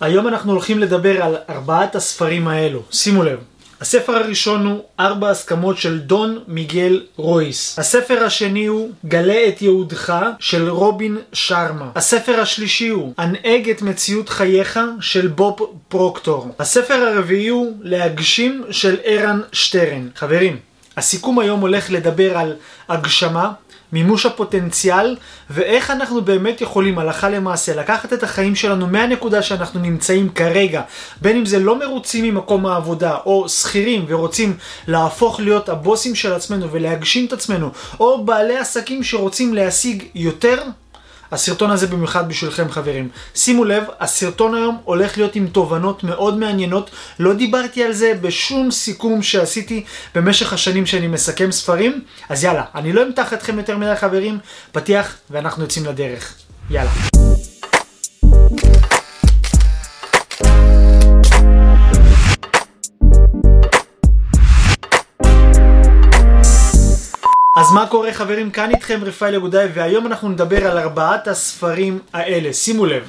היום אנחנו הולכים לדבר על ארבעת הספרים האלו. שימו לב. הספר הראשון הוא ארבע הסכמות של דון מיגל רויס. הספר השני הוא גלה את יהודך של רובין שרמה. הספר השלישי הוא הנהג את מציאות חייך של בוב פרוקטור. הספר הרביעי הוא להגשים של ערן שטרן. חברים, הסיכום היום הולך לדבר על הגשמה, מימוש הפוטנציאל, ואיך אנחנו באמת יכולים הלכה למעשה לקחת את החיים שלנו מהנקודה שאנחנו נמצאים כרגע, בין אם זה לא מרוצים ממקום העבודה, או שכירים ורוצים להפוך להיות הבוסים של עצמנו ולהגשים את עצמנו, או בעלי עסקים שרוצים להשיג יותר הסרטון הזה במיוחד בשבילכם חברים. שימו לב, הסרטון היום הולך להיות עם תובנות מאוד מעניינות. לא דיברתי על זה בשום סיכום שעשיתי במשך השנים שאני מסכם ספרים. אז יאללה, אני לא אמתח אתכם יותר מדי חברים, פתיח ואנחנו יוצאים לדרך. יאללה. אז מה קורה חברים? כאן איתכם רפאל יגודאי והיום אנחנו נדבר על ארבעת הספרים האלה. שימו לב.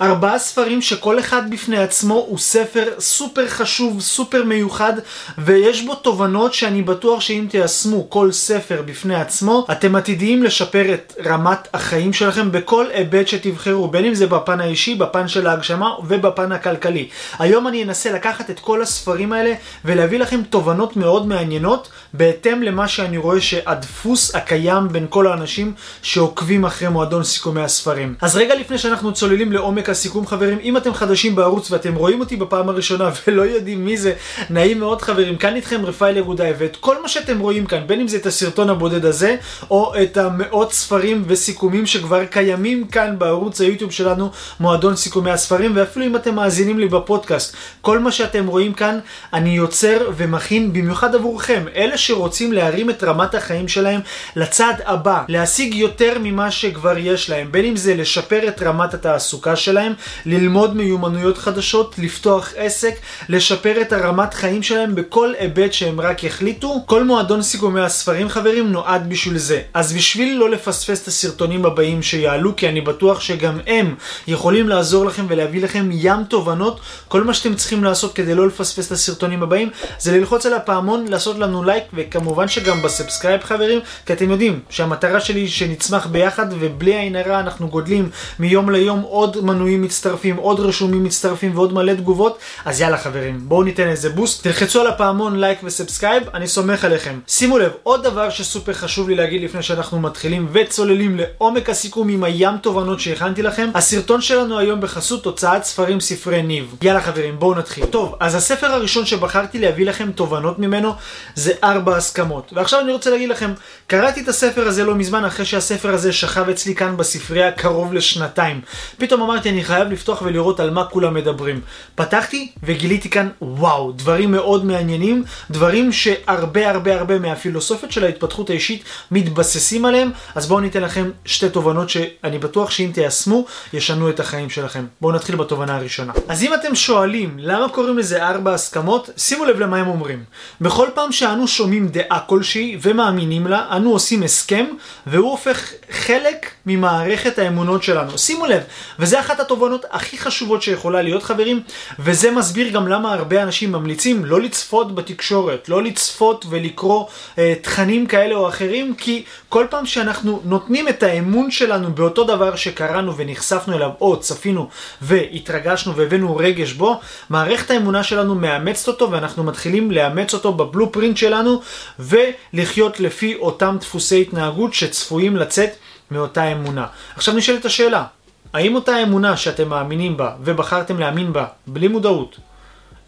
ארבעה ספרים שכל אחד בפני עצמו הוא ספר סופר חשוב, סופר מיוחד, ויש בו תובנות שאני בטוח שאם תיישמו כל ספר בפני עצמו, אתם עתידיים לשפר את רמת החיים שלכם בכל היבט שתבחרו, בין אם זה בפן האישי, בפן של ההגשמה ובפן הכלכלי. היום אני אנסה לקחת את כל הספרים האלה ולהביא לכם תובנות מאוד מעניינות, בהתאם למה שאני רואה שהדפוס הקיים בין כל האנשים שעוקבים אחרי מועדון סיכומי הספרים. אז רגע לפני שאנחנו צוללים לעומק הסיכום חברים, אם אתם חדשים בערוץ ואתם רואים אותי בפעם הראשונה ולא יודעים מי זה, נעים מאוד חברים, כאן איתכם רפאל יגודאי, ואת כל מה שאתם רואים כאן, בין אם זה את הסרטון הבודד הזה, או את המאות ספרים וסיכומים שכבר קיימים כאן בערוץ היוטיוב שלנו, מועדון סיכומי הספרים, ואפילו אם אתם מאזינים לי בפודקאסט, כל מה שאתם רואים כאן, אני יוצר ומכין במיוחד עבורכם, אלה שרוצים להרים את רמת החיים שלהם לצד הבא, להשיג יותר ממה שכבר יש להם, בין אם זה לשפר את רמת התעסוקה שלהם, ללמוד מיומנויות חדשות, לפתוח עסק, לשפר את הרמת חיים שלהם בכל היבט שהם רק יחליטו. כל מועדון סיכומי הספרים חברים נועד בשביל זה. אז בשביל לא לפספס את הסרטונים הבאים שיעלו, כי אני בטוח שגם הם יכולים לעזור לכם ולהביא לכם ים תובנות, כל מה שאתם צריכים לעשות כדי לא לפספס את הסרטונים הבאים, זה ללחוץ על הפעמון, לעשות לנו לייק, וכמובן שגם ב subscribe חברים, כי אתם יודעים שהמטרה שלי שנצמח ביחד, ובלי עין הרע אנחנו גודלים מיום ליום עוד מנויים מצטרפים, עוד רשומים מצטרפים ועוד מלא תגובות, אז יאללה חברים, בואו ניתן איזה בוסט. תלחצו על הפעמון לייק ו subscribe, אני סומך עליכם. שימו לב, עוד דבר שסופר חשוב לי להגיד לפני שאנחנו מתחילים וצוללים לעומק הסיכום עם הים תובנות שהכנתי לכם, הסרטון שלנו היום בחסות הוצאת ספרים ספרי ניב. יאללה חברים, בואו נתחיל. טוב, אז הספר הראשון שבחרתי להביא לכם תובנות ממנו זה ארבע הסכמות. ועכשיו אני רוצה להגיד לכם, קראתי את הספר הזה לא מזמן אחרי שהספר הזה שכב אצלי כאן בספרייה קרוב לשנתיים. פתאום אמרתי אני חייב לפתוח ולראות על מה כולם מדברים. פתחתי וגיליתי כאן וואו, דברים מאוד מעניינים, דברים שהרבה הרבה הרבה מהפילוסופיות של ההתפתחות האישית מתבססים עליהם, אז בואו ניתן לכם שתי תובנות שאני בטוח שאם תיישמו, ישנו את החיים שלכם. בואו נתחיל בתובנה הראשונה. אז אם אתם שואלים למה קוראים לזה ארבע הסכמות, שימו לב למה הם אומרים. בכל פעם שאנו שומעים דעה כלשהי ומאמינים לה, אנו עושים הסכם, והוא הופך חלק ממערכת האמונות שלנו. שימו לב, וזה אחת התובנות הכי חשובות שיכולה להיות חברים, וזה מסביר גם למה הרבה אנשים ממליצים לא לצפות בתקשורת, לא לצפות ולקרוא אה, תכנים כאלה או אחרים, כי כל פעם שאנחנו נותנים את האמון שלנו באותו דבר שקראנו ונחשפנו אליו, או צפינו והתרגשנו והבאנו רגש בו, מערכת האמונה שלנו מאמצת אותו ואנחנו מתחילים לאמץ אותו בבלופרינט שלנו, ולחיות לפי אותם דפוסי התנהגות שצפויים לצאת מאותה אמונה. עכשיו נשאלת השאלה, האם אותה אמונה שאתם מאמינים בה ובחרתם להאמין בה בלי מודעות,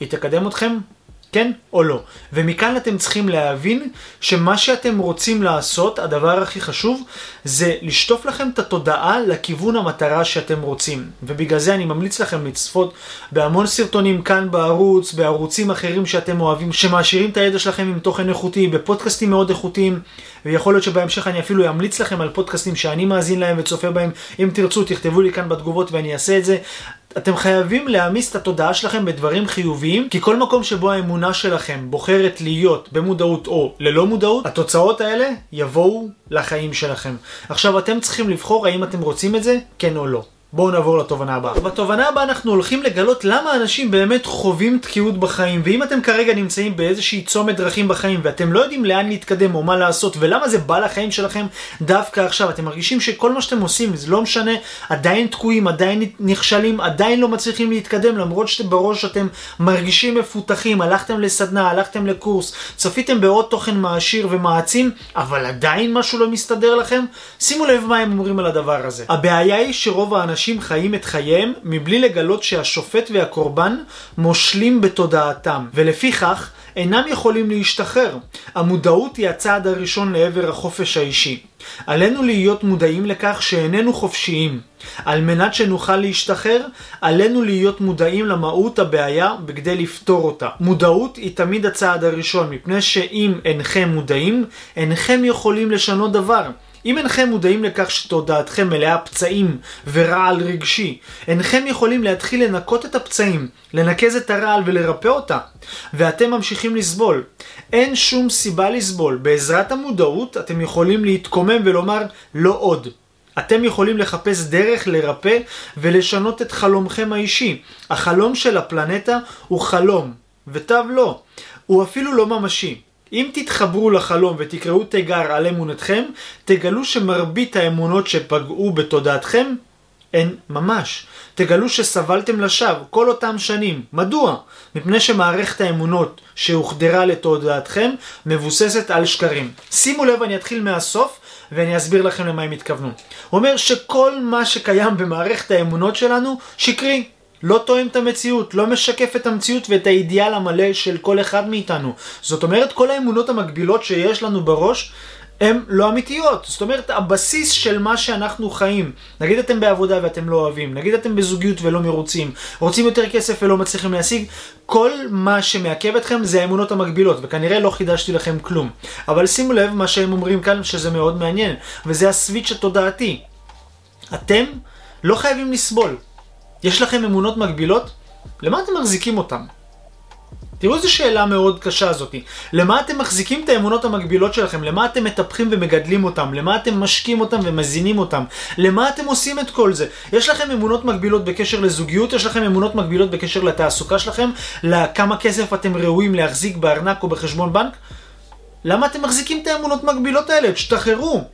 היא תקדם אתכם? כן או לא. ומכאן אתם צריכים להבין שמה שאתם רוצים לעשות, הדבר הכי חשוב, זה לשטוף לכם את התודעה לכיוון המטרה שאתם רוצים. ובגלל זה אני ממליץ לכם לצפות בהמון סרטונים כאן בערוץ, בערוצים אחרים שאתם אוהבים, שמעשירים את הידע שלכם עם תוכן איכותי, בפודקאסטים מאוד איכותיים, ויכול להיות שבהמשך אני אפילו אמליץ לכם על פודקאסטים שאני מאזין להם וצופה בהם. אם תרצו, תכתבו לי כאן בתגובות ואני אעשה את זה. אתם חייבים להעמיס את התודעה שלכם בדברים חיוביים, כי כל מקום שבו האמונה שלכם בוחרת להיות במודעות או ללא מודעות, התוצאות האלה יבואו לחיים שלכם. עכשיו אתם צריכים לבחור האם אתם רוצים את זה, כן או לא. בואו נעבור לתובנה הבאה. בתובנה הבאה אנחנו הולכים לגלות למה אנשים באמת חווים תקיעות בחיים, ואם אתם כרגע נמצאים באיזושהי צומת דרכים בחיים ואתם לא יודעים לאן להתקדם או מה לעשות ולמה זה בא לחיים שלכם דווקא עכשיו, אתם מרגישים שכל מה שאתם עושים, זה לא משנה, עדיין תקועים, עדיין נכשלים, עדיין לא מצליחים להתקדם, למרות שבראש אתם מרגישים מפותחים, הלכתם לסדנה, הלכתם לקורס, צפיתם בעוד תוכן מעשיר ומעצים, אבל עדיין משהו לא מסתדר לכם, שימו לב מה הם אומרים על הדבר הזה. הבעיה היא שרוב האנשים אנשים חיים את חייהם מבלי לגלות שהשופט והקורבן מושלים בתודעתם, ולפיכך אינם יכולים להשתחרר. המודעות היא הצעד הראשון לעבר החופש האישי. עלינו להיות מודעים לכך שאיננו חופשיים. על מנת שנוכל להשתחרר, עלינו להיות מודעים למהות הבעיה בכדי לפתור אותה. מודעות היא תמיד הצעד הראשון, מפני שאם אינכם מודעים, אינכם יכולים לשנות דבר. אם אינכם מודעים לכך שתודעתכם מלאה פצעים ורעל רגשי, אינכם יכולים להתחיל לנקות את הפצעים, לנקז את הרעל ולרפא אותה, ואתם ממשיכים לסבול. אין שום סיבה לסבול. בעזרת המודעות אתם יכולים להתקומם ולומר לא עוד. אתם יכולים לחפש דרך לרפא ולשנות את חלומכם האישי. החלום של הפלנטה הוא חלום, ותו לא. הוא אפילו לא ממשי. אם תתחברו לחלום ותקראו תיגר על אמונתכם, תגלו שמרבית האמונות שפגעו בתודעתכם הן ממש. תגלו שסבלתם לשווא כל אותם שנים. מדוע? מפני שמערכת האמונות שהוחדרה לתודעתכם מבוססת על שקרים. שימו לב, אני אתחיל מהסוף ואני אסביר לכם למה הם התכוונו. הוא אומר שכל מה שקיים במערכת האמונות שלנו שקרי. לא תואם את המציאות, לא משקף את המציאות ואת האידיאל המלא של כל אחד מאיתנו. זאת אומרת, כל האמונות המקבילות שיש לנו בראש, הן לא אמיתיות. זאת אומרת, הבסיס של מה שאנחנו חיים, נגיד אתם בעבודה ואתם לא אוהבים, נגיד אתם בזוגיות ולא מרוצים, רוצים יותר כסף ולא מצליחים להשיג, כל מה שמעכב אתכם זה האמונות המקבילות, וכנראה לא חידשתי לכם כלום. אבל שימו לב מה שהם אומרים כאן, שזה מאוד מעניין, וזה הסוויץ' התודעתי. אתם לא חייבים לסבול. יש לכם אמונות מגבילות? למה אתם מחזיקים אותם? תראו איזו שאלה מאוד קשה הזאתי. למה אתם מחזיקים את האמונות המגבילות שלכם? למה אתם מטפחים ומגדלים אותם? למה אתם משקים אותם ומזינים אותם? למה אתם עושים את כל זה? יש לכם אמונות מגבילות בקשר לזוגיות? יש לכם אמונות מגבילות בקשר לתעסוקה שלכם? לכמה כסף אתם ראויים להחזיק בארנק או בחשבון בנק? למה אתם מחזיקים את האמונות מגבילות האלה? תשתחררו.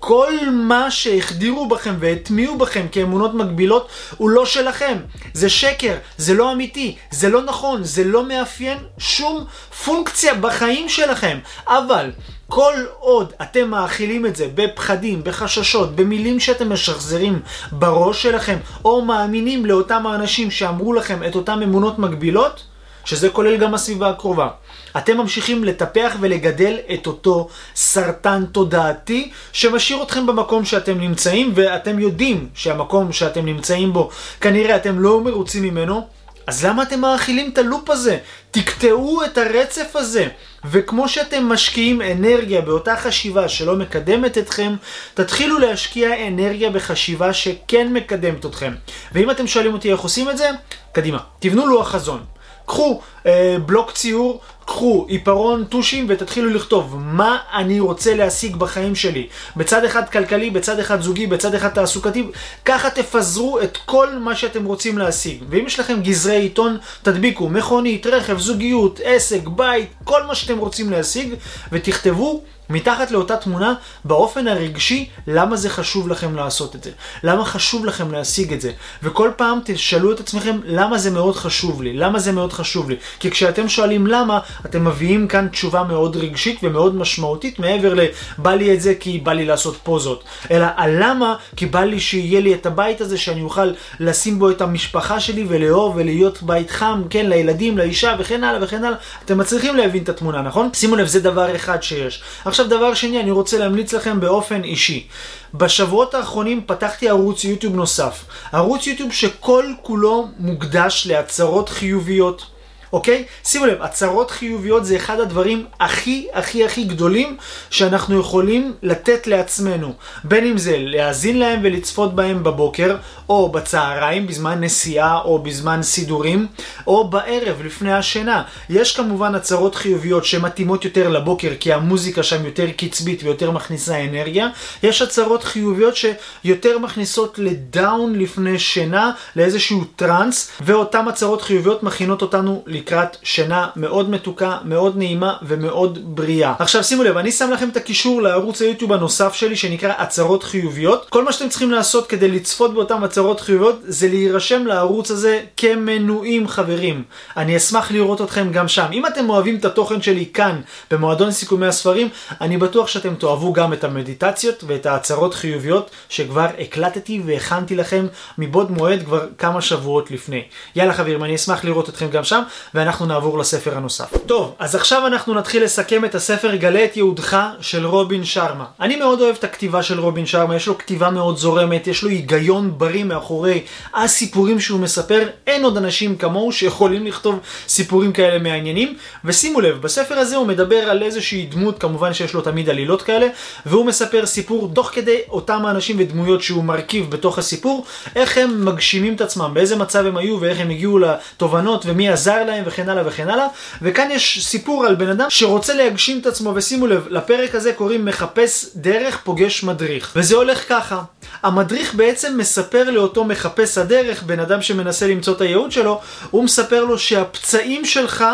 כל מה שהחדירו בכם והטמיעו בכם כאמונות מגבילות הוא לא שלכם. זה שקר, זה לא אמיתי, זה לא נכון, זה לא מאפיין שום פונקציה בחיים שלכם. אבל כל עוד אתם מאכילים את זה בפחדים, בחששות, במילים שאתם משחזרים בראש שלכם, או מאמינים לאותם האנשים שאמרו לכם את אותם אמונות מגבילות, שזה כולל גם הסביבה הקרובה. אתם ממשיכים לטפח ולגדל את אותו סרטן תודעתי שמשאיר אתכם במקום שאתם נמצאים ואתם יודעים שהמקום שאתם נמצאים בו כנראה אתם לא מרוצים ממנו אז למה אתם מאכילים את הלופ הזה? תקטעו את הרצף הזה. וכמו שאתם משקיעים אנרגיה באותה חשיבה שלא מקדמת אתכם, תתחילו להשקיע אנרגיה בחשיבה שכן מקדמת אתכם. ואם אתם שואלים אותי איך עושים את זה, קדימה, תבנו לוח חזון. קחו אה, בלוק ציור, קחו עיפרון טושים ותתחילו לכתוב מה אני רוצה להשיג בחיים שלי. בצד אחד כלכלי, בצד אחד זוגי, בצד אחד תעסוקתי. ככה תפזרו את כל מה שאתם רוצים להשיג. ואם יש לכם גזרי עיתון, תדביקו מכונית, רכב, זוגיות, עסק, בית, כל מה שאתם רוצים להשיג, ותכתבו מתחת לאותה תמונה, באופן הרגשי, למה זה חשוב לכם לעשות את זה. למה חשוב לכם להשיג את זה. וכל פעם תשאלו את עצמכם, למה זה מאוד חשוב לי? למה זה מאוד חשוב לי? כי כשאתם שואלים למה, אתם מביאים כאן תשובה מאוד רגשית ומאוד משמעותית, מעבר ל"בא לי את זה כי בא לי לעשות פוזות", אלא הלמה, כי בא לי שיהיה לי את הבית הזה, שאני אוכל לשים בו את המשפחה שלי ולאהוב ולהיות בית חם, כן, לילדים, לאישה וכן הלאה וכן הלאה. אתם מצליחים להבין את התמונה, נכון? שימו לב, זה דבר אחד שיש. עכשיו דבר שני, אני רוצה להמליץ לכם באופן אישי. בשבועות האחרונים פתחתי ערוץ יוטיוב נוסף. ערוץ יוטיוב שכל כולו מוקדש להצהרות חיוביות. אוקיי? שימו לב, הצהרות חיוביות זה אחד הדברים הכי הכי הכי גדולים שאנחנו יכולים לתת לעצמנו. בין אם זה להאזין להם ולצפות בהם בבוקר, או בצהריים, בזמן נסיעה, או בזמן סידורים, או בערב, לפני השינה. יש כמובן הצהרות חיוביות שמתאימות יותר לבוקר, כי המוזיקה שם יותר קצבית ויותר מכניסה אנרגיה. יש הצהרות חיוביות שיותר מכניסות לדאון לפני שינה, לאיזשהו טראנס, ואותן הצהרות חיוביות מכינות אותנו לקראת שינה מאוד מתוקה, מאוד נעימה ומאוד בריאה. עכשיו שימו לב, אני שם לכם את הקישור לערוץ היוטיוב הנוסף שלי שנקרא הצהרות חיוביות. כל מה שאתם צריכים לעשות כדי לצפות באותן הצהרות חיוביות זה להירשם לערוץ הזה כמנויים חברים. אני אשמח לראות אתכם גם שם. אם אתם אוהבים את התוכן שלי כאן במועדון סיכומי הספרים, אני בטוח שאתם תאהבו גם את המדיטציות ואת ההצהרות חיוביות שכבר הקלטתי והכנתי לכם מבעוד מועד כבר כמה שבועות לפני. יאללה חברים, אני אשמח לראות אתכם גם שם, ואנחנו נעבור לספר הנוסף. טוב, אז עכשיו אנחנו נתחיל לסכם את הספר גלה את יהודך של רובין שרמה. אני מאוד אוהב את הכתיבה של רובין שרמה, יש לו כתיבה מאוד זורמת, יש לו היגיון בריא מאחורי הסיפורים שהוא מספר, אין עוד אנשים כמוהו שיכולים לכתוב סיפורים כאלה מעניינים, ושימו לב, בספר הזה הוא מדבר על איזושהי דמות, כמובן שיש לו תמיד עלילות כאלה, והוא מספר סיפור תוך כדי אותם האנשים ודמויות שהוא מרכיב בתוך הסיפור, איך הם מגשימים את עצמם, באיזה מצב הם היו ואיך הם הגיעו לתובנות ומי עזר להם וכן הלאה וכן הלאה. וכאן יש סיפור על בן אדם שרוצה להגשים את עצמו, ושימו לב, לפרק הזה קוראים מחפש דרך פוגש מדריך. וזה הולך ככה, המדריך בעצם מספר לאותו מחפש הדרך, בן אדם שמנסה למצוא את הייעוד שלו, הוא מספר לו שהפצעים שלך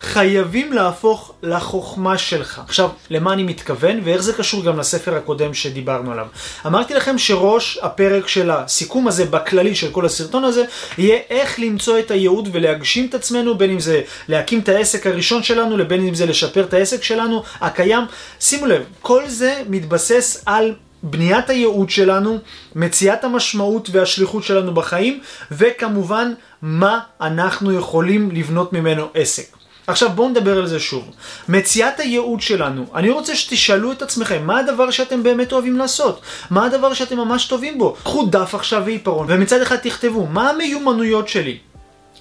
חייבים להפוך לחוכמה שלך. עכשיו, למה אני מתכוון ואיך זה קשור גם לספר הקודם שדיברנו עליו. אמרתי לכם שראש הפרק של הסיכום הזה בכללי של כל הסרטון הזה, יהיה איך למצוא את הייעוד ולהגשים את עצמנו, בין אם זה להקים את העסק הראשון שלנו, לבין אם זה לשפר את העסק שלנו הקיים. שימו לב, כל זה מתבסס על בניית הייעוד שלנו, מציאת המשמעות והשליחות שלנו בחיים, וכמובן, מה אנחנו יכולים לבנות ממנו עסק. עכשיו בואו נדבר על זה שוב. מציאת הייעוד שלנו, אני רוצה שתשאלו את עצמכם, מה הדבר שאתם באמת אוהבים לעשות? מה הדבר שאתם ממש טובים בו? קחו דף עכשיו ועיפרון, ומצד אחד תכתבו, מה המיומנויות שלי?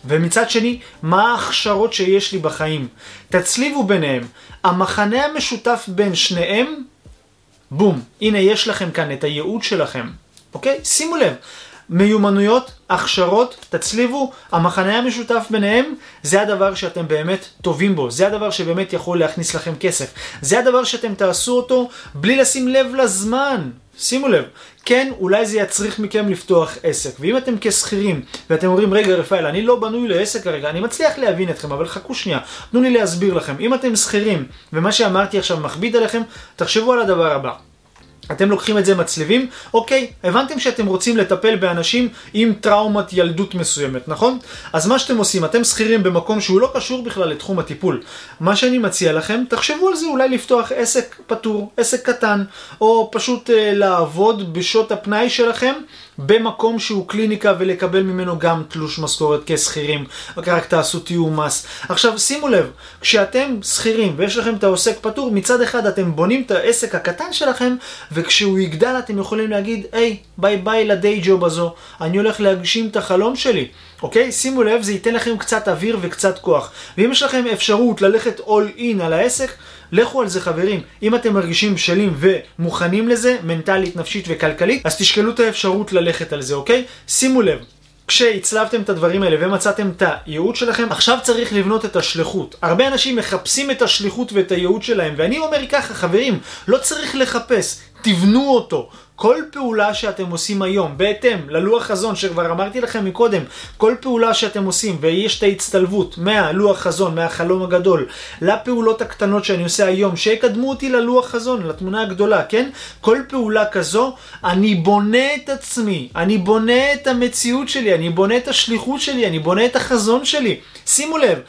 ומצד שני, מה ההכשרות שיש לי בחיים? תצליבו ביניהם. המחנה המשותף בין שניהם, בום, הנה יש לכם כאן את הייעוד שלכם. אוקיי? שימו לב, מיומנויות, הכשרות, תצליבו, המחנה המשותף ביניהם, זה הדבר שאתם באמת טובים בו, זה הדבר שבאמת יכול להכניס לכם כסף, זה הדבר שאתם תעשו אותו בלי לשים לב לזמן. שימו לב, כן, אולי זה יצריך מכם לפתוח עסק, ואם אתם כשכירים, ואתם אומרים, רגע רפאל, אני לא בנוי לעסק כרגע, אני מצליח להבין אתכם, אבל חכו שנייה, תנו לי להסביר לכם. אם אתם שכירים, ומה שאמרתי עכשיו מכביד עליכם, תחשבו על הדבר הבא. אתם לוקחים את זה מצליבים, אוקיי, הבנתם שאתם רוצים לטפל באנשים עם טראומת ילדות מסוימת, נכון? אז מה שאתם עושים, אתם שכירים במקום שהוא לא קשור בכלל לתחום הטיפול. מה שאני מציע לכם, תחשבו על זה אולי לפתוח עסק פטור, עסק קטן, או פשוט אה, לעבוד בשעות הפנאי שלכם. במקום שהוא קליניקה ולקבל ממנו גם תלוש משכורת כשכירים, רק תעשו תיאום מס. עכשיו שימו לב, כשאתם שכירים ויש לכם את העוסק פטור, מצד אחד אתם בונים את העסק הקטן שלכם, וכשהוא יגדל אתם יכולים להגיד, היי, ביי ביי לדיי ג'וב הזו, אני הולך להגשים את החלום שלי. אוקיי? שימו לב, זה ייתן לכם קצת אוויר וקצת כוח. ואם יש לכם אפשרות ללכת all in על העסק, לכו על זה חברים. אם אתם מרגישים בשלים ומוכנים לזה, מנטלית, נפשית וכלכלית, אז תשקלו את האפשרות ללכת על זה, אוקיי? שימו לב. כשהצלבתם את הדברים האלה ומצאתם את הייעוד שלכם, עכשיו צריך לבנות את השליחות. הרבה אנשים מחפשים את השליחות ואת הייעוד שלהם, ואני אומר ככה, חברים, לא צריך לחפש, תבנו אותו. כל פעולה שאתם עושים היום, בהתאם ללוח חזון שכבר אמרתי לכם מקודם, כל פעולה שאתם עושים ויש את ההצטלבות מהלוח חזון, מהחלום הגדול, לפעולות הקטנות שאני עושה היום, שיקדמו אותי ללוח חזון, לתמונה הגדולה, כן? כל פעולה כזו, אני בונה את עצמי, אני בונה את המציאות שלי, אני בונה את השליחות שלי, אני בונה את החזון שלי. שימו לב,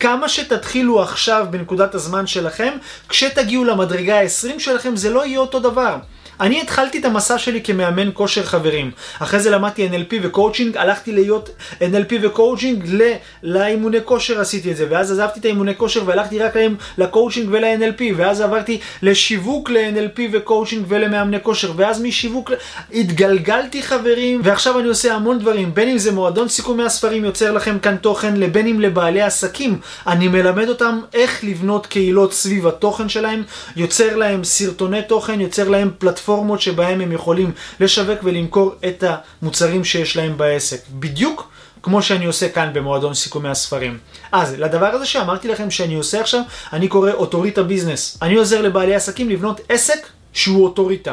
כמה שתתחילו עכשיו בנקודת הזמן שלכם, כשתגיעו למדרגה ה-20 שלכם זה לא יהיה אותו דבר. אני התחלתי את המסע שלי כמאמן כושר חברים. אחרי זה למדתי NLP וקואוצ'ינג, הלכתי להיות NLP וקואוצ'ינג לאימוני כושר עשיתי את זה, ואז עזבתי את האימוני כושר והלכתי רק להם לקואוצ'ינג ול-NLP, ואז עברתי לשיווק ל-NLP וקואוצ'ינג ולמאמני כושר, ואז משיווק התגלגלתי חברים, ועכשיו אני עושה המון דברים, בין אם זה מועדון סיכומי הספרים יוצר לכם כאן תוכן, לבין אם לבעלי עסקים. אני מלמד אותם איך לבנות קהילות סביב התוכן שלהם, יוצר להם סרטוני תוכן, יוצר להם פלטפורמות שבהם הם יכולים לשווק ולמכור את המוצרים שיש להם בעסק. בדיוק כמו שאני עושה כאן במועדון סיכומי הספרים. אז לדבר הזה שאמרתי לכם שאני עושה עכשיו, אני קורא אוטוריטה ביזנס. אני עוזר לבעלי עסקים לבנות עסק שהוא אוטוריטה.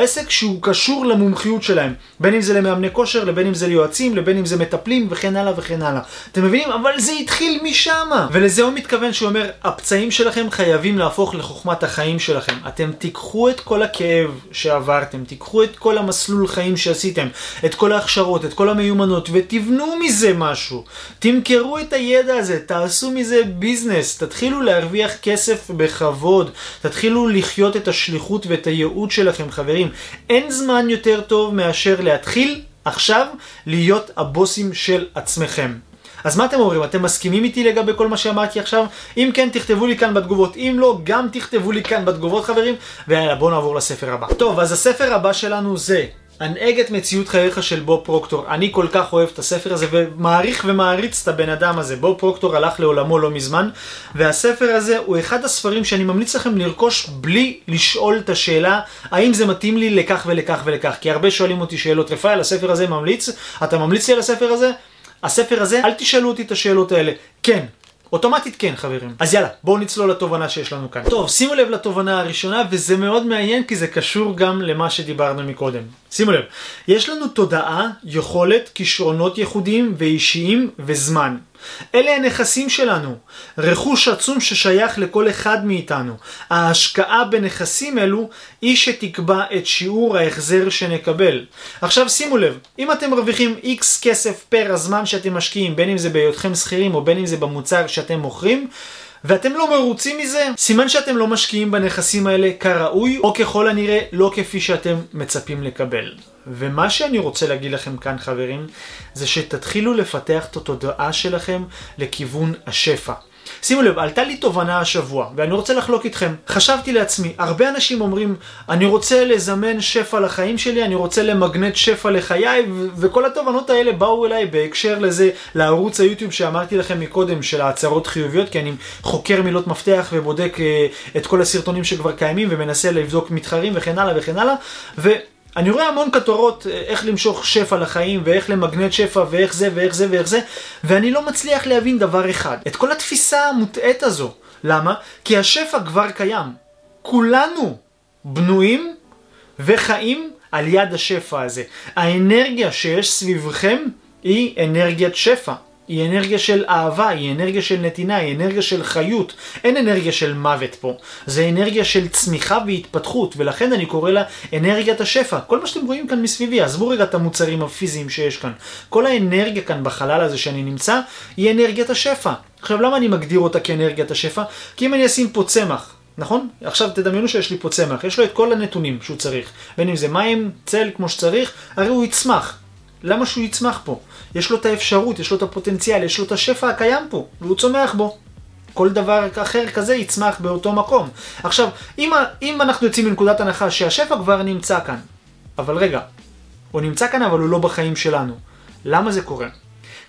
עסק שהוא קשור למומחיות שלהם, בין אם זה למאמני כושר, לבין אם זה ליועצים, לבין אם זה מטפלים וכן הלאה וכן הלאה. אתם מבינים? אבל זה התחיל משם. ולזה הוא מתכוון שהוא אומר, הפצעים שלכם חייבים להפוך לחוכמת החיים שלכם. אתם תיקחו את כל הכאב שעברתם, תיקחו את כל המסלול חיים שעשיתם, את כל ההכשרות, את כל המיומנות, ותבנו מזה משהו. תמכרו את הידע הזה, תעשו מזה ביזנס, תתחילו להרוויח כסף בכבוד, תתחילו לחיות את השליחות ואת הייעוד שלכם, חברים. אין זמן יותר טוב מאשר להתחיל עכשיו להיות הבוסים של עצמכם. אז מה אתם אומרים? אתם מסכימים איתי לגבי כל מה שאמרתי עכשיו? אם כן, תכתבו לי כאן בתגובות. אם לא, גם תכתבו לי כאן בתגובות חברים. ויאללה, בואו נעבור לספר הבא. טוב, אז הספר הבא שלנו זה הנהג את מציאות חייך של בוב פרוקטור. אני כל כך אוהב את הספר הזה ומעריך ומעריץ את הבן אדם הזה. בוב פרוקטור הלך לעולמו לא מזמן, והספר הזה הוא אחד הספרים שאני ממליץ לכם לרכוש בלי לשאול את השאלה האם זה מתאים לי לכך ולכך ולכך. כי הרבה שואלים אותי שאלות רפאל, הספר הזה ממליץ, אתה ממליץ לי על הספר הזה? הספר הזה, אל תשאלו אותי את השאלות האלה. כן, אוטומטית כן חברים. אז יאללה, בואו נצלול לתובנה שיש לנו כאן. טוב, שימו לב לתובנה הראשונה, וזה מאוד מעניין כי זה קשור גם למה שדיברנו מקודם. שימו לב, יש לנו תודעה, יכולת, כישרונות ייחודיים ואישיים וזמן. אלה הנכסים שלנו, רכוש עצום ששייך לכל אחד מאיתנו. ההשקעה בנכסים אלו היא שתקבע את שיעור ההחזר שנקבל. עכשיו שימו לב, אם אתם מרוויחים X כסף פר הזמן שאתם משקיעים, בין אם זה בהיותכם שכירים או בין אם זה במוצר שאתם מוכרים, ואתם לא מרוצים מזה, סימן שאתם לא משקיעים בנכסים האלה כראוי, או ככל הנראה לא כפי שאתם מצפים לקבל. ומה שאני רוצה להגיד לכם כאן חברים, זה שתתחילו לפתח את התודעה שלכם לכיוון השפע. שימו לב, עלתה לי תובנה השבוע, ואני רוצה לחלוק איתכם. חשבתי לעצמי, הרבה אנשים אומרים, אני רוצה לזמן שפע לחיים שלי, אני רוצה למגנט שפע לחיי, וכל התובנות האלה באו אליי בהקשר לזה, לערוץ היוטיוב שאמרתי לכם מקודם, של ההצהרות חיוביות, כי אני חוקר מילות מפתח ובודק uh, את כל הסרטונים שכבר קיימים, ומנסה לבדוק מתחרים וכן הלאה וכן הלאה, ו... אני רואה המון כותרות אה, איך למשוך שפע לחיים ואיך למגנט שפע ואיך זה ואיך זה ואיך זה ואני לא מצליח להבין דבר אחד, את כל התפיסה המוטעית הזו. למה? כי השפע כבר קיים. כולנו בנויים וחיים על יד השפע הזה. האנרגיה שיש סביבכם היא אנרגיית שפע. היא אנרגיה של אהבה, היא אנרגיה של נתינה, היא אנרגיה של חיות. אין אנרגיה של מוות פה. זה אנרגיה של צמיחה והתפתחות, ולכן אני קורא לה אנרגיית השפע. כל מה שאתם רואים כאן מסביבי, עזבו רגע את המוצרים הפיזיים שיש כאן. כל האנרגיה כאן בחלל הזה שאני נמצא, היא אנרגיית השפע. עכשיו, למה אני מגדיר אותה כאנרגיית השפע? כי אם אני אשים פה צמח, נכון? עכשיו תדמיינו שיש לי פה צמח, יש לו את כל הנתונים שהוא צריך. בין אם זה מים, צל כמו שצריך, הרי הוא יצמח. למה שהוא יצמח פה? יש לו את האפשרות, יש לו את הפוטנציאל, יש לו את השפע הקיים פה, והוא צומח בו. כל דבר אחר כזה יצמח באותו מקום. עכשיו, אם, אם אנחנו יוצאים מנקודת הנחה שהשפע כבר נמצא כאן, אבל רגע, הוא נמצא כאן אבל הוא לא בחיים שלנו. למה זה קורה?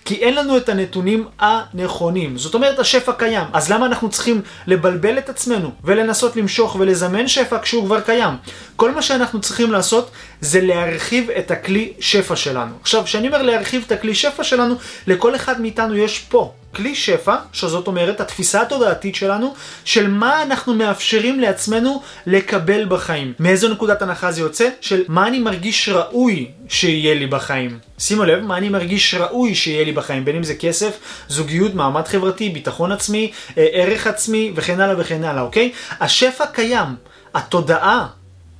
כי אין לנו את הנתונים הנכונים. זאת אומרת, השפע קיים. אז למה אנחנו צריכים לבלבל את עצמנו ולנסות למשוך ולזמן שפע כשהוא כבר קיים? כל מה שאנחנו צריכים לעשות זה להרחיב את הכלי שפע שלנו. עכשיו, כשאני אומר להרחיב את הכלי שפע שלנו, לכל אחד מאיתנו יש פה כלי שפע, שזאת אומרת התפיסה התודעתית שלנו, של מה אנחנו מאפשרים לעצמנו לקבל בחיים. מאיזו נקודת הנחה זה יוצא? של מה אני מרגיש ראוי שיהיה לי בחיים. שימו לב, מה אני מרגיש ראוי שיהיה לי בחיים, בין אם זה כסף, זוגיות, מעמד חברתי, ביטחון עצמי, אה, ערך עצמי וכן הלאה וכן הלאה, אוקיי? השפע קיים. התודעה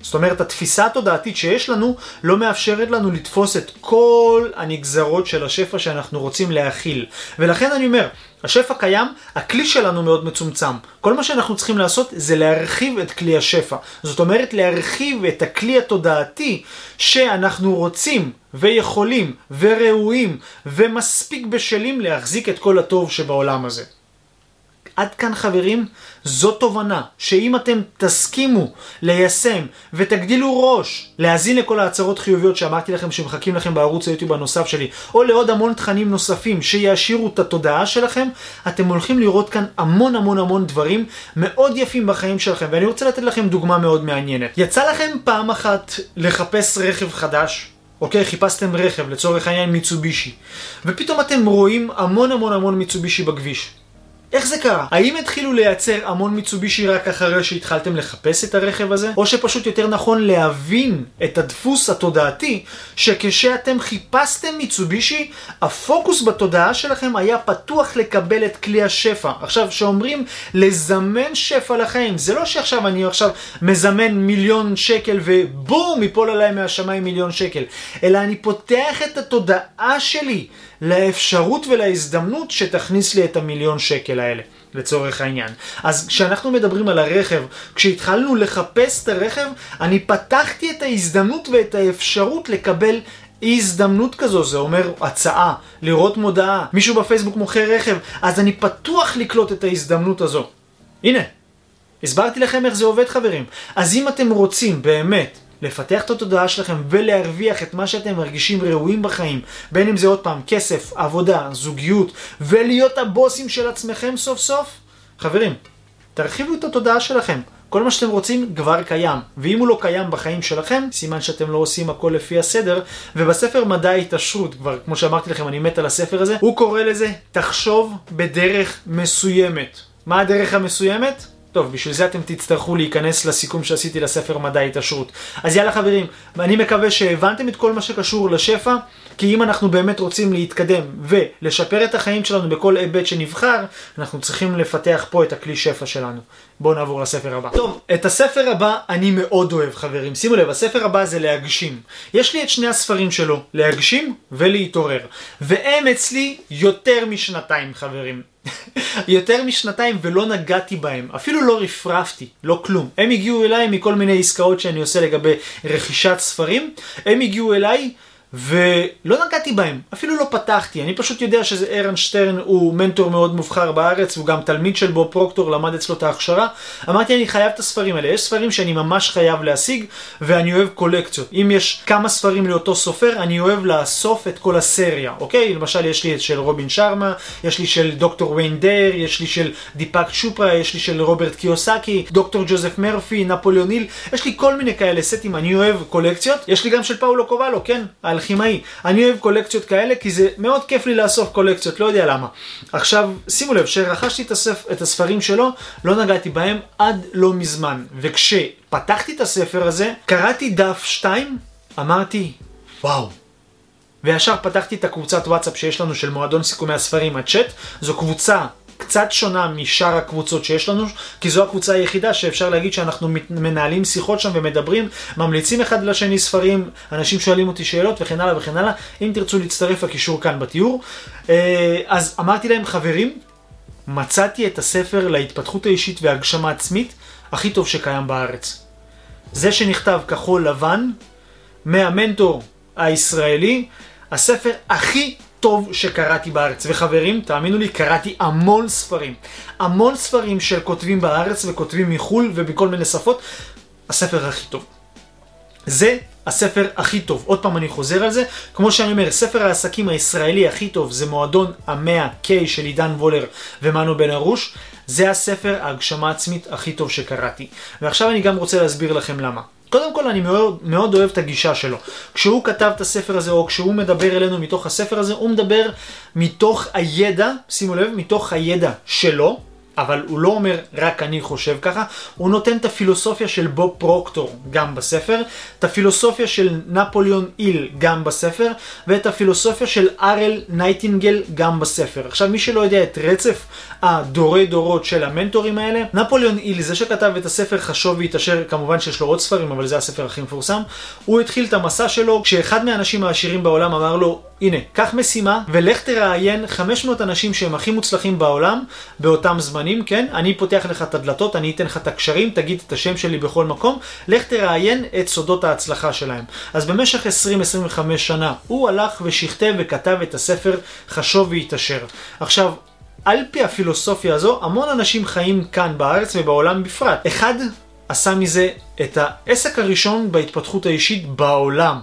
זאת אומרת, התפיסה התודעתית שיש לנו לא מאפשרת לנו לתפוס את כל הנגזרות של השפע שאנחנו רוצים להכיל. ולכן אני אומר, השפע קיים, הכלי שלנו מאוד מצומצם. כל מה שאנחנו צריכים לעשות זה להרחיב את כלי השפע. זאת אומרת, להרחיב את הכלי התודעתי שאנחנו רוצים ויכולים וראויים ומספיק בשלים להחזיק את כל הטוב שבעולם הזה. עד כאן חברים, זו תובנה שאם אתם תסכימו ליישם ותגדילו ראש להאזין לכל ההצהרות חיוביות שאמרתי לכם שמחכים לכם בערוץ היוטיוב הנוסף שלי או לעוד המון תכנים נוספים שיעשירו את התודעה שלכם, אתם הולכים לראות כאן המון המון המון דברים מאוד יפים בחיים שלכם ואני רוצה לתת לכם דוגמה מאוד מעניינת. יצא לכם פעם אחת לחפש רכב חדש? אוקיי, חיפשתם רכב, לצורך העניין מיצובישי, ופתאום אתם רואים המון המון המון מיצובישי בכביש. איך זה קרה? האם התחילו לייצר המון מיצובישי רק אחרי שהתחלתם לחפש את הרכב הזה? או שפשוט יותר נכון להבין את הדפוס התודעתי שכשאתם חיפשתם מיצובישי, הפוקוס בתודעה שלכם היה פתוח לקבל את כלי השפע. עכשיו, כשאומרים לזמן שפע לחיים, זה לא שעכשיו אני עכשיו מזמן מיליון שקל ובום, יפול עליי מהשמיים מיליון שקל, אלא אני פותח את התודעה שלי. לאפשרות ולהזדמנות שתכניס לי את המיליון שקל האלה. לצורך העניין. אז כשאנחנו מדברים על הרכב, כשהתחלנו לחפש את הרכב, אני פתחתי את ההזדמנות ואת האפשרות לקבל הזדמנות כזו, זה אומר הצעה, לראות מודעה, מישהו בפייסבוק מוכר רכב, אז אני פתוח לקלוט את ההזדמנות הזו. הנה, הסברתי לכם איך זה עובד חברים. אז אם אתם רוצים באמת לפתח את התודעה שלכם ולהרוויח את מה שאתם מרגישים ראויים בחיים, בין אם זה עוד פעם כסף, עבודה, זוגיות, ולהיות הבוסים של עצמכם סוף סוף, חברים, תרחיבו את התודעה שלכם. כל מה שאתם רוצים כבר קיים, ואם הוא לא קיים בחיים שלכם, סימן שאתם לא עושים הכל לפי הסדר, ובספר מדע ההתעשרות, כבר כמו שאמרתי לכם, אני מת על הספר הזה, הוא קורא לזה, תחשוב בדרך מסוימת. מה הדרך המסוימת? טוב, בשביל זה אתם תצטרכו להיכנס לסיכום שעשיתי לספר מדע ההתעשרות. אז יאללה חברים, אני מקווה שהבנתם את כל מה שקשור לשפע, כי אם אנחנו באמת רוצים להתקדם ולשפר את החיים שלנו בכל היבט שנבחר, אנחנו צריכים לפתח פה את הכלי שפע שלנו. בואו נעבור לספר הבא. טוב, את הספר הבא אני מאוד אוהב חברים. שימו לב, הספר הבא זה להגשים. יש לי את שני הספרים שלו, להגשים ולהתעורר. והם אצלי יותר משנתיים חברים. יותר משנתיים ולא נגעתי בהם, אפילו לא רפרפתי, לא כלום. הם הגיעו אליי מכל מיני עסקאות שאני עושה לגבי רכישת ספרים, הם הגיעו אליי ולא נגעתי בהם, אפילו לא פתחתי, אני פשוט יודע שזה ערן שטרן הוא מנטור מאוד מובחר בארץ, הוא גם תלמיד של בוב פרוקטור, למד אצלו את ההכשרה. אמרתי אני חייב את הספרים האלה, יש ספרים שאני ממש חייב להשיג ואני אוהב קולקציות. אם יש כמה ספרים לאותו סופר, אני אוהב לאסוף את כל הסדרה, אוקיי? למשל יש לי את של רובין שארמה, יש לי של דוקטור ויין דייר, יש לי של דיפאק צ'ופרה, יש לי של רוברט קיוסאקי, דוקטור ג'וזף מרפי, נפוליאון היל, יש לי כל מיני כאלה סטים, אני אוהב קולקציות, יש לי גם של פאולו קובלו, כן? אלכימאי. אני אוהב קולקציות כאלה כי זה מאוד כיף לי לאסוף קולקציות, לא יודע למה. עכשיו, שימו לב, כשרכשתי את, הספ... את הספרים שלו, לא נגעתי בהם עד לא מזמן. וכשפתחתי את הספר הזה, קראתי דף 2, אמרתי, וואו. וישר פתחתי את הקבוצת וואטסאפ שיש לנו של מועדון סיכומי הספרים, הצ'אט. זו קבוצה קצת שונה משאר הקבוצות שיש לנו, כי זו הקבוצה היחידה שאפשר להגיד שאנחנו מנהלים שיחות שם ומדברים, ממליצים אחד לשני ספרים, אנשים שואלים אותי שאלות וכן הלאה וכן הלאה. אם תרצו להצטרף, הקישור כאן בתיאור. אה, אז אמרתי להם, חברים, מצאתי את הספר להתפתחות האישית והגשמה עצמית הכי טוב שקיים בארץ. זה שנכתב כחול לבן, מהמנטור הישראלי, הספר הכי טוב שקראתי בארץ. וחברים, תאמינו לי, קראתי המון ספרים. המון ספרים של כותבים בארץ וכותבים מחו"ל ובכל מיני שפות. הספר הכי טוב. זה הספר הכי טוב. עוד פעם אני חוזר על זה. כמו שאני אומר, ספר העסקים הישראלי הכי טוב זה מועדון המאה K של עידן וולר ומנו בן ארוש. זה הספר ההגשמה עצמית הכי טוב שקראתי. ועכשיו אני גם רוצה להסביר לכם למה. קודם כל אני מאוד, מאוד אוהב את הגישה שלו. כשהוא כתב את הספר הזה, או כשהוא מדבר אלינו מתוך הספר הזה, הוא מדבר מתוך הידע, שימו לב, מתוך הידע שלו, אבל הוא לא אומר רק אני חושב ככה, הוא נותן את הפילוסופיה של בוב פרוקטור גם בספר, את הפילוסופיה של נפוליאון היל גם בספר, ואת הפילוסופיה של ארל נייטינגל גם בספר. עכשיו מי שלא יודע את רצף הדורי דורות של המנטורים האלה, נפוליאון היל, זה שכתב את הספר חשוב והתעשר, כמובן שיש לו עוד ספרים, אבל זה הספר הכי מפורסם, הוא התחיל את המסע שלו כשאחד מהאנשים העשירים בעולם אמר לו, הנה, קח משימה ולך תראיין 500 אנשים שהם הכי מוצלחים בעולם באותם זמנים, כן? אני פותח לך את הדלתות, אני אתן לך את הקשרים, תגיד את השם שלי בכל מקום, לך תראיין את סודות ההצלחה שלהם. אז במשך 20-25 שנה הוא הלך ושכתב וכתב את הספר חשוב והתעשר. עכשיו, על פי הפילוסופיה הזו, המון אנשים חיים כאן בארץ ובעולם בפרט. אחד עשה מזה את העסק הראשון בהתפתחות האישית בעולם.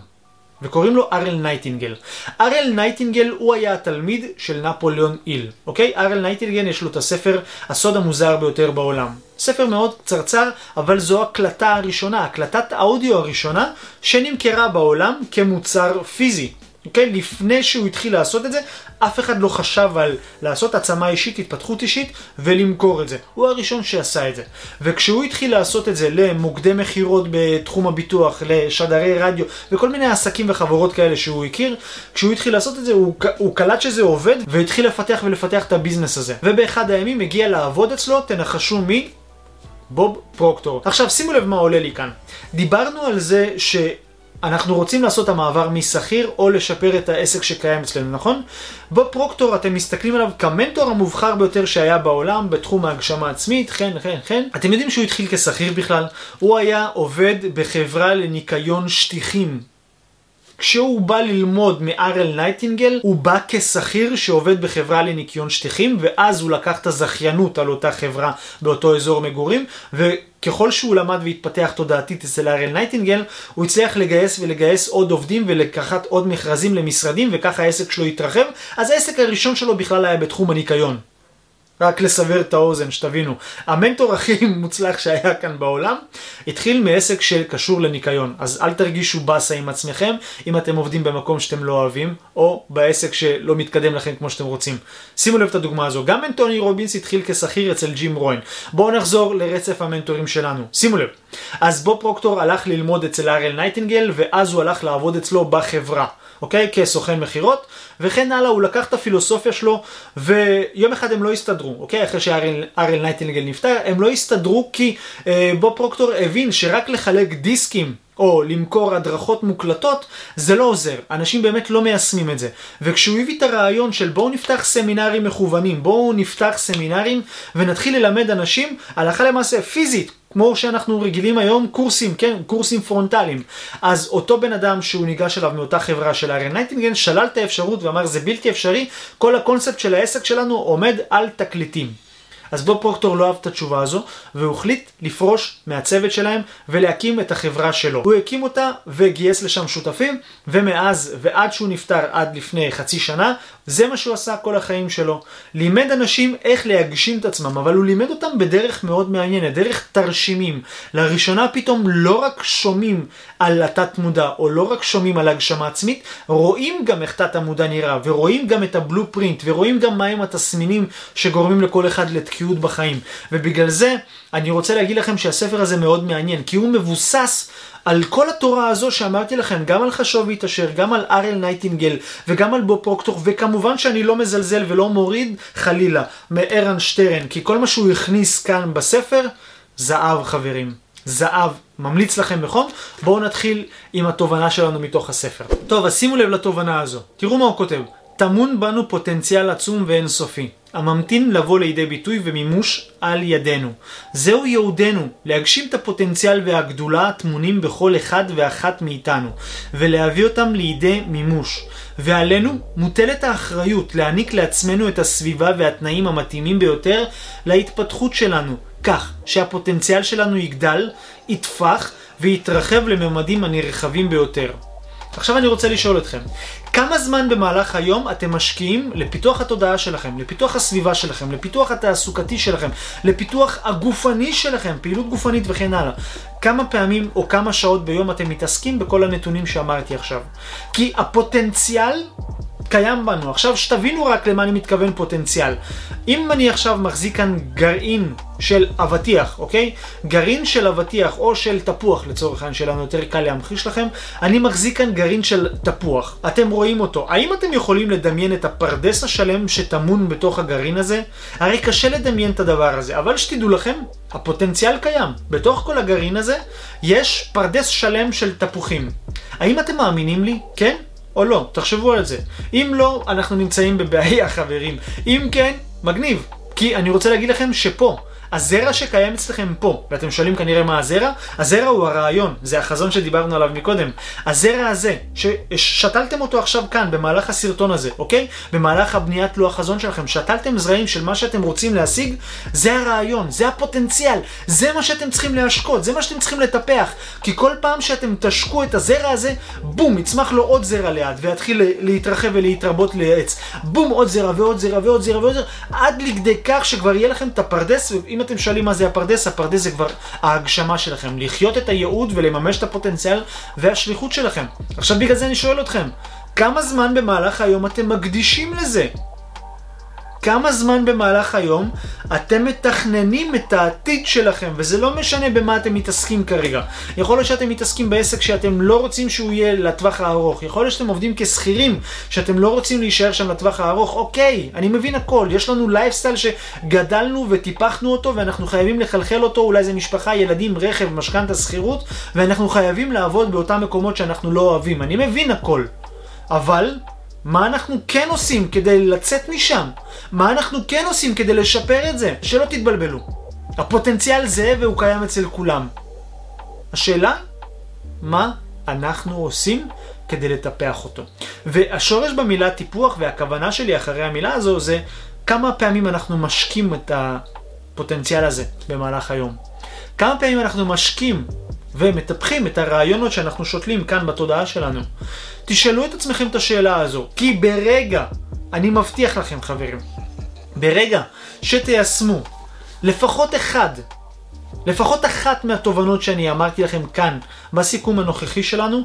וקוראים לו ארל נייטינגל. ארל נייטינגל הוא היה התלמיד של נפוליאון היל, אוקיי? ארל נייטינגל יש לו את הספר הסוד המוזר ביותר בעולם. ספר מאוד קצרצר, אבל זו הקלטה הראשונה, הקלטת האודיו הראשונה שנמכרה בעולם כמוצר פיזי. אוקיי? לפני שהוא התחיל לעשות את זה, אף אחד לא חשב על לעשות העצמה אישית, התפתחות אישית, ולמכור את זה. הוא הראשון שעשה את זה. וכשהוא התחיל לעשות את זה למוקדי מכירות בתחום הביטוח, לשדרי רדיו, וכל מיני עסקים וחברות כאלה שהוא הכיר, כשהוא התחיל לעשות את זה, הוא, הוא קלט שזה עובד, והתחיל לפתח ולפתח את הביזנס הזה. ובאחד הימים הגיע לעבוד אצלו, תנחשו מי? בוב פרוקטור. עכשיו שימו לב מה עולה לי כאן. דיברנו על זה ש... אנחנו רוצים לעשות את המעבר משכיר או לשפר את העסק שקיים אצלנו, נכון? בפרוקטור אתם מסתכלים עליו כמנטור המובחר ביותר שהיה בעולם בתחום ההגשמה העצמית, כן, כן, כן. אתם יודעים שהוא התחיל כשכיר בכלל? הוא היה עובד בחברה לניקיון שטיחים. כשהוא בא ללמוד מארל נייטינגל, הוא בא כשכיר שעובד בחברה לניקיון שטיחים, ואז הוא לקח את הזכיינות על אותה חברה באותו אזור מגורים, וככל שהוא למד והתפתח תודעתית אצל ארל נייטינגל, הוא הצליח לגייס ולגייס עוד עובדים ולקחת עוד מכרזים למשרדים, וככה העסק שלו התרחב. אז העסק הראשון שלו בכלל היה בתחום הניקיון. רק לסבר את האוזן, שתבינו. המנטור הכי מוצלח שהיה כאן בעולם, התחיל מעסק שקשור לניקיון. אז אל תרגישו באסה עם עצמכם, אם אתם עובדים במקום שאתם לא אוהבים, או בעסק שלא מתקדם לכם כמו שאתם רוצים. שימו לב את הדוגמה הזו. גם אנטוני רובינס התחיל כשכיר אצל ג'ים רוהן. בואו נחזור לרצף המנטורים שלנו. שימו לב. אז בוב פרוקטור הלך ללמוד אצל ארל נייטינגל, ואז הוא הלך לעבוד אצלו בחברה. אוקיי? כסוכן מכירות, וכן הלאה, הוא לקח את הפילוסופיה שלו, ויום אחד הם לא הסתדרו, אוקיי? אחרי שארל נייטינגל נפטר, הם לא הסתדרו כי אה, בוב פרוקטור הבין שרק לחלק דיסקים או למכור הדרכות מוקלטות, זה לא עוזר. אנשים באמת לא מיישמים את זה. וכשהוא הביא את הרעיון של בואו נפתח סמינרים מכוונים, בואו נפתח סמינרים ונתחיל ללמד אנשים הלכה למעשה פיזית, כמו שאנחנו רגילים היום, קורסים, כן, קורסים פרונטליים. אז אותו בן אדם שהוא ניגש אליו מאותה חברה של ארל נייטינגל, שלל את האפשרות ואמר זה בלתי אפשרי, כל הקונספט של העסק שלנו עומד על תקליטים. אז בוב פרוקטור לא אהב את התשובה הזו, והוא החליט לפרוש מהצוות שלהם ולהקים את החברה שלו. הוא הקים אותה וגייס לשם שותפים, ומאז ועד שהוא נפטר עד לפני חצי שנה, זה מה שהוא עשה כל החיים שלו. לימד אנשים איך להגשים את עצמם, אבל הוא לימד אותם בדרך מאוד מעניינת, דרך תרשימים. לראשונה פתאום לא רק שומעים על התת מודע, או לא רק שומעים על הגשמה עצמית, רואים גם איך תת המודע נראה, ורואים גם את ה blueprint, ורואים גם מהם התסמינים שגורמים לכל אחד לתקיעות בחיים. ובגלל זה, אני רוצה להגיד לכם שהספר הזה מאוד מעניין, כי הוא מבוסס על כל התורה הזו שאמרתי לכם, גם על חשוב והתעשר, גם על ארל נייטינגל וגם על בוב פרוקטור, וכמובן שאני לא מזלזל ולא מוריד חלילה מארן שטרן, כי כל מה שהוא הכניס כאן בספר, זהב חברים. זהב. ממליץ לכם בחום. בואו נתחיל עם התובנה שלנו מתוך הספר. טוב, אז שימו לב לתובנה הזו. תראו מה הוא כותב. טמון בנו פוטנציאל עצום ואינסופי. הממתין לבוא לידי ביטוי ומימוש על ידינו. זהו יהודנו, להגשים את הפוטנציאל והגדולה הטמונים בכל אחד ואחת מאיתנו, ולהביא אותם לידי מימוש. ועלינו מוטלת האחריות להעניק לעצמנו את הסביבה והתנאים המתאימים ביותר להתפתחות שלנו, כך שהפוטנציאל שלנו יגדל, יתפח ויתרחב לממדים הנרחבים ביותר. עכשיו אני רוצה לשאול אתכם, כמה זמן במהלך היום אתם משקיעים לפיתוח התודעה שלכם, לפיתוח הסביבה שלכם, לפיתוח התעסוקתי שלכם, לפיתוח הגופני שלכם, פעילות גופנית וכן הלאה. כמה פעמים או כמה שעות ביום אתם מתעסקים בכל הנתונים שאמרתי עכשיו. כי הפוטנציאל קיים בנו. עכשיו שתבינו רק למה אני מתכוון פוטנציאל. אם אני עכשיו מחזיק כאן גרעין של אבטיח, אוקיי? גרעין של אבטיח או של תפוח לצורך העניין שלנו, יותר קל להמחיש לכם. אני מחזיק כאן גרעין של תפוח. אתם רואים אותו. האם אתם יכולים לדמיין את הפרדס השלם שטמון בתוך הגרעין הזה? הרי קשה לדמיין את הדבר הזה, אבל שתדעו לכם, הפוטנציאל קיים. בתוך כל הגרעין הזה יש פרדס שלם של תפוחים. האם אתם מאמינים לי? כן? או לא? תחשבו על זה. אם לא, אנחנו נמצאים בבעיה, חברים. אם כן, מגניב. כי אני רוצה להגיד לכם שפה, הזרע שקיים אצלכם פה, ואתם שואלים כנראה מה הזרע, הזרע הוא הרעיון, זה החזון שדיברנו עליו מקודם. הזרע הזה, ששתלתם אותו עכשיו כאן, במהלך הסרטון הזה, אוקיי? במהלך הבניית לוח חזון שלכם, שתלתם זרעים של מה שאתם רוצים להשיג, זה הרעיון, זה הפוטנציאל, זה מה שאתם צריכים להשקות, זה מה שאתם צריכים לטפח. כי כל פעם שאתם תשקו את הזרע הזה, בום, יצמח לו עוד זרע ליד, ויתחיל להתרחב ולהתרבות לעץ. בום, עוד זרע ועוד זרע ועוד זרע ועוד זרע, עד לכדי כך שכבר יהיה לכם את הפרדס, אם אתם שואלים מה זה הפרדס, הפרדס זה כבר ההגשמה שלכם, לחיות את הייעוד ולממש את הפוטנציאל והשליחות שלכם. עכשיו בגלל זה אני שואל אתכם, כמה זמן במהלך היום אתם מקדישים לזה? כמה זמן במהלך היום אתם מתכננים את העתיד שלכם, וזה לא משנה במה אתם מתעסקים כרגע. יכול להיות שאתם מתעסקים בעסק שאתם לא רוצים שהוא יהיה לטווח הארוך, יכול להיות שאתם עובדים כשכירים, שאתם לא רוצים להישאר שם לטווח הארוך, אוקיי, אני מבין הכל, יש לנו לייפסטייל שגדלנו וטיפחנו אותו, ואנחנו חייבים לחלחל אותו, אולי זה משפחה, ילדים, רכב, משכנתה, שכירות, ואנחנו חייבים לעבוד באותם מקומות שאנחנו לא אוהבים. אני מבין הכל. אבל מה אנחנו כן עושים כדי לצאת משם? מה אנחנו כן עושים כדי לשפר את זה? שלא תתבלבלו. הפוטנציאל זה והוא קיים אצל כולם. השאלה, מה אנחנו עושים כדי לטפח אותו? והשורש במילה טיפוח והכוונה שלי אחרי המילה הזו זה כמה פעמים אנחנו משקים את הפוטנציאל הזה במהלך היום. כמה פעמים אנחנו משקים ומטפחים את הרעיונות שאנחנו שותלים כאן בתודעה שלנו. תשאלו את עצמכם את השאלה הזו, כי ברגע, אני מבטיח לכם חברים, ברגע שתיישמו לפחות אחד, לפחות אחת מהתובנות שאני אמרתי לכם כאן בסיכום הנוכחי שלנו,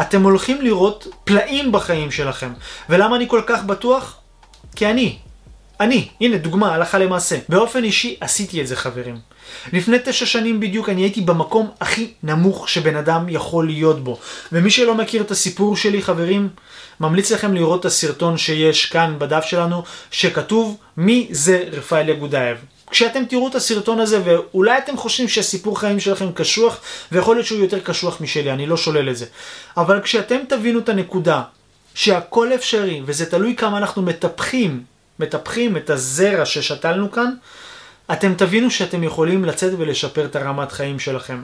אתם הולכים לראות פלאים בחיים שלכם. ולמה אני כל כך בטוח? כי אני, אני, הנה דוגמה, הלכה למעשה. באופן אישי עשיתי את זה חברים. לפני תשע שנים בדיוק אני הייתי במקום הכי נמוך שבן אדם יכול להיות בו. ומי שלא מכיר את הסיפור שלי חברים, ממליץ לכם לראות את הסרטון שיש כאן בדף שלנו, שכתוב מי זה רפאל יגודאייב. כשאתם תראו את הסרטון הזה ואולי אתם חושבים שהסיפור חיים שלכם קשוח ויכול להיות שהוא יותר קשוח משלי, אני לא שולל את זה. אבל כשאתם תבינו את הנקודה שהכל אפשרי וזה תלוי כמה אנחנו מטפחים מטפחים את הזרע ששתלנו כאן, אתם תבינו שאתם יכולים לצאת ולשפר את הרמת חיים שלכם.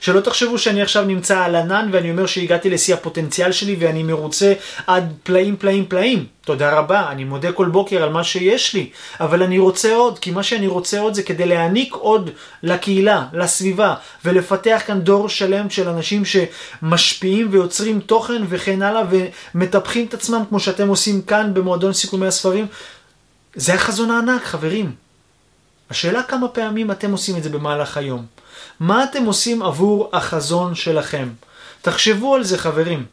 שלא תחשבו שאני עכשיו נמצא על ענן ואני אומר שהגעתי לשיא הפוטנציאל שלי ואני מרוצה עד פלאים פלאים פלאים. תודה רבה, אני מודה כל בוקר על מה שיש לי, אבל אני רוצה עוד, כי מה שאני רוצה עוד זה כדי להעניק עוד לקהילה, לסביבה, ולפתח כאן דור שלם של אנשים שמשפיעים ויוצרים תוכן וכן הלאה ומטפחים את עצמם כמו שאתם עושים כאן במועדון סיכומי הספרים. זה החזון הענק, חברים. השאלה כמה פעמים אתם עושים את זה במהלך היום. מה אתם עושים עבור החזון שלכם? תחשבו על זה, חברים.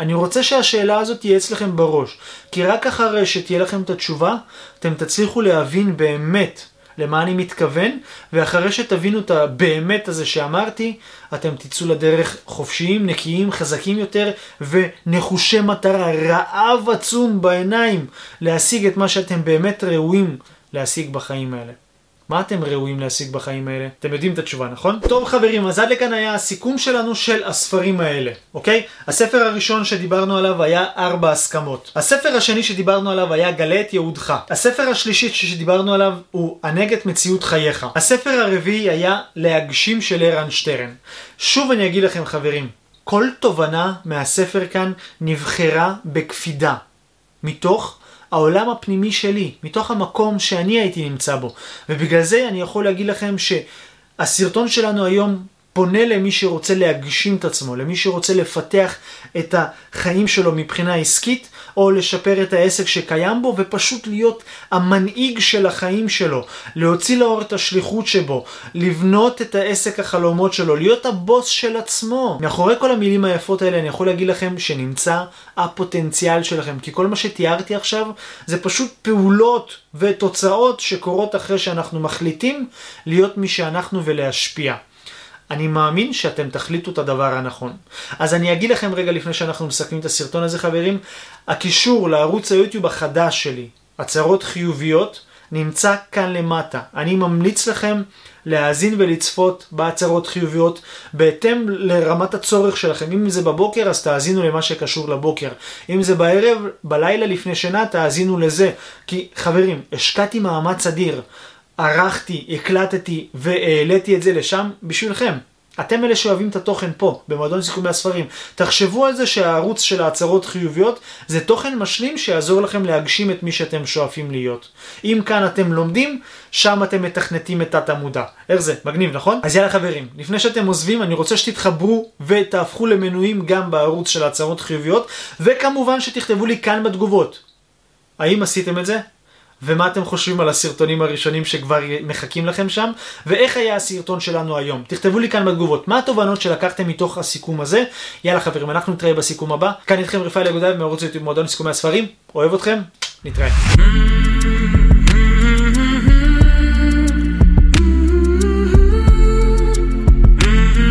אני רוצה שהשאלה הזאת תהיה אצלכם בראש, כי רק אחרי שתהיה לכם את התשובה, אתם תצליחו להבין באמת למה אני מתכוון, ואחרי שתבינו את הבאמת הזה שאמרתי, אתם תצאו לדרך חופשיים, נקיים, חזקים יותר, ונחושי מטרה, רעב עצום בעיניים להשיג את מה שאתם באמת ראויים להשיג בחיים האלה. מה אתם ראויים להשיג בחיים האלה? אתם יודעים את התשובה, נכון? טוב חברים, אז עד לכאן היה הסיכום שלנו של הספרים האלה, אוקיי? הספר הראשון שדיברנו עליו היה ארבע הסכמות. הספר השני שדיברנו עליו היה גלה את יהודך. הספר השלישי שדיברנו עליו הוא הנג את מציאות חייך. הספר הרביעי היה להגשים של ערן שטרן. שוב אני אגיד לכם חברים, כל תובנה מהספר כאן נבחרה בקפידה. מתוך העולם הפנימי שלי, מתוך המקום שאני הייתי נמצא בו. ובגלל זה אני יכול להגיד לכם שהסרטון שלנו היום פונה למי שרוצה להגשים את עצמו, למי שרוצה לפתח את החיים שלו מבחינה עסקית, או לשפר את העסק שקיים בו, ופשוט להיות המנהיג של החיים שלו, להוציא לאור את השליחות שבו, לבנות את העסק החלומות שלו, להיות הבוס של עצמו. מאחורי כל המילים היפות האלה אני יכול להגיד לכם שנמצא הפוטנציאל שלכם, כי כל מה שתיארתי עכשיו זה פשוט פעולות ותוצאות שקורות אחרי שאנחנו מחליטים להיות מי שאנחנו ולהשפיע. אני מאמין שאתם תחליטו את הדבר הנכון. אז אני אגיד לכם רגע לפני שאנחנו מסכמים את הסרטון הזה חברים, הקישור לערוץ היוטיוב החדש שלי, הצהרות חיוביות, נמצא כאן למטה. אני ממליץ לכם להאזין ולצפות בהצהרות חיוביות בהתאם לרמת הצורך שלכם. אם זה בבוקר אז תאזינו למה שקשור לבוקר. אם זה בערב, בלילה לפני שינה, תאזינו לזה. כי חברים, השקעתי מאמץ אדיר. ערכתי, הקלטתי והעליתי את זה לשם בשבילכם. אתם אלה שאוהבים את התוכן פה, במועדון סיכומי הספרים. תחשבו על זה שהערוץ של ההצהרות חיוביות זה תוכן משלים שיעזור לכם להגשים את מי שאתם שואפים להיות. אם כאן אתם לומדים, שם אתם מתכנתים את תת המודע. איך זה? מגניב, נכון? אז יאללה חברים, לפני שאתם עוזבים, אני רוצה שתתחברו ותהפכו למנויים גם בערוץ של ההצהרות חיוביות, וכמובן שתכתבו לי כאן בתגובות. האם עשיתם את זה? ומה אתם חושבים על הסרטונים הראשונים שכבר מחכים לכם שם, ואיך היה הסרטון שלנו היום. תכתבו לי כאן בתגובות, מה התובנות שלקחתם מתוך הסיכום הזה. יאללה חברים, אנחנו נתראה בסיכום הבא. כאן איתכם רפאל אגודאי מערוץ יוטיוב מועדון סיכומי הספרים, אוהב אתכם, נתראה.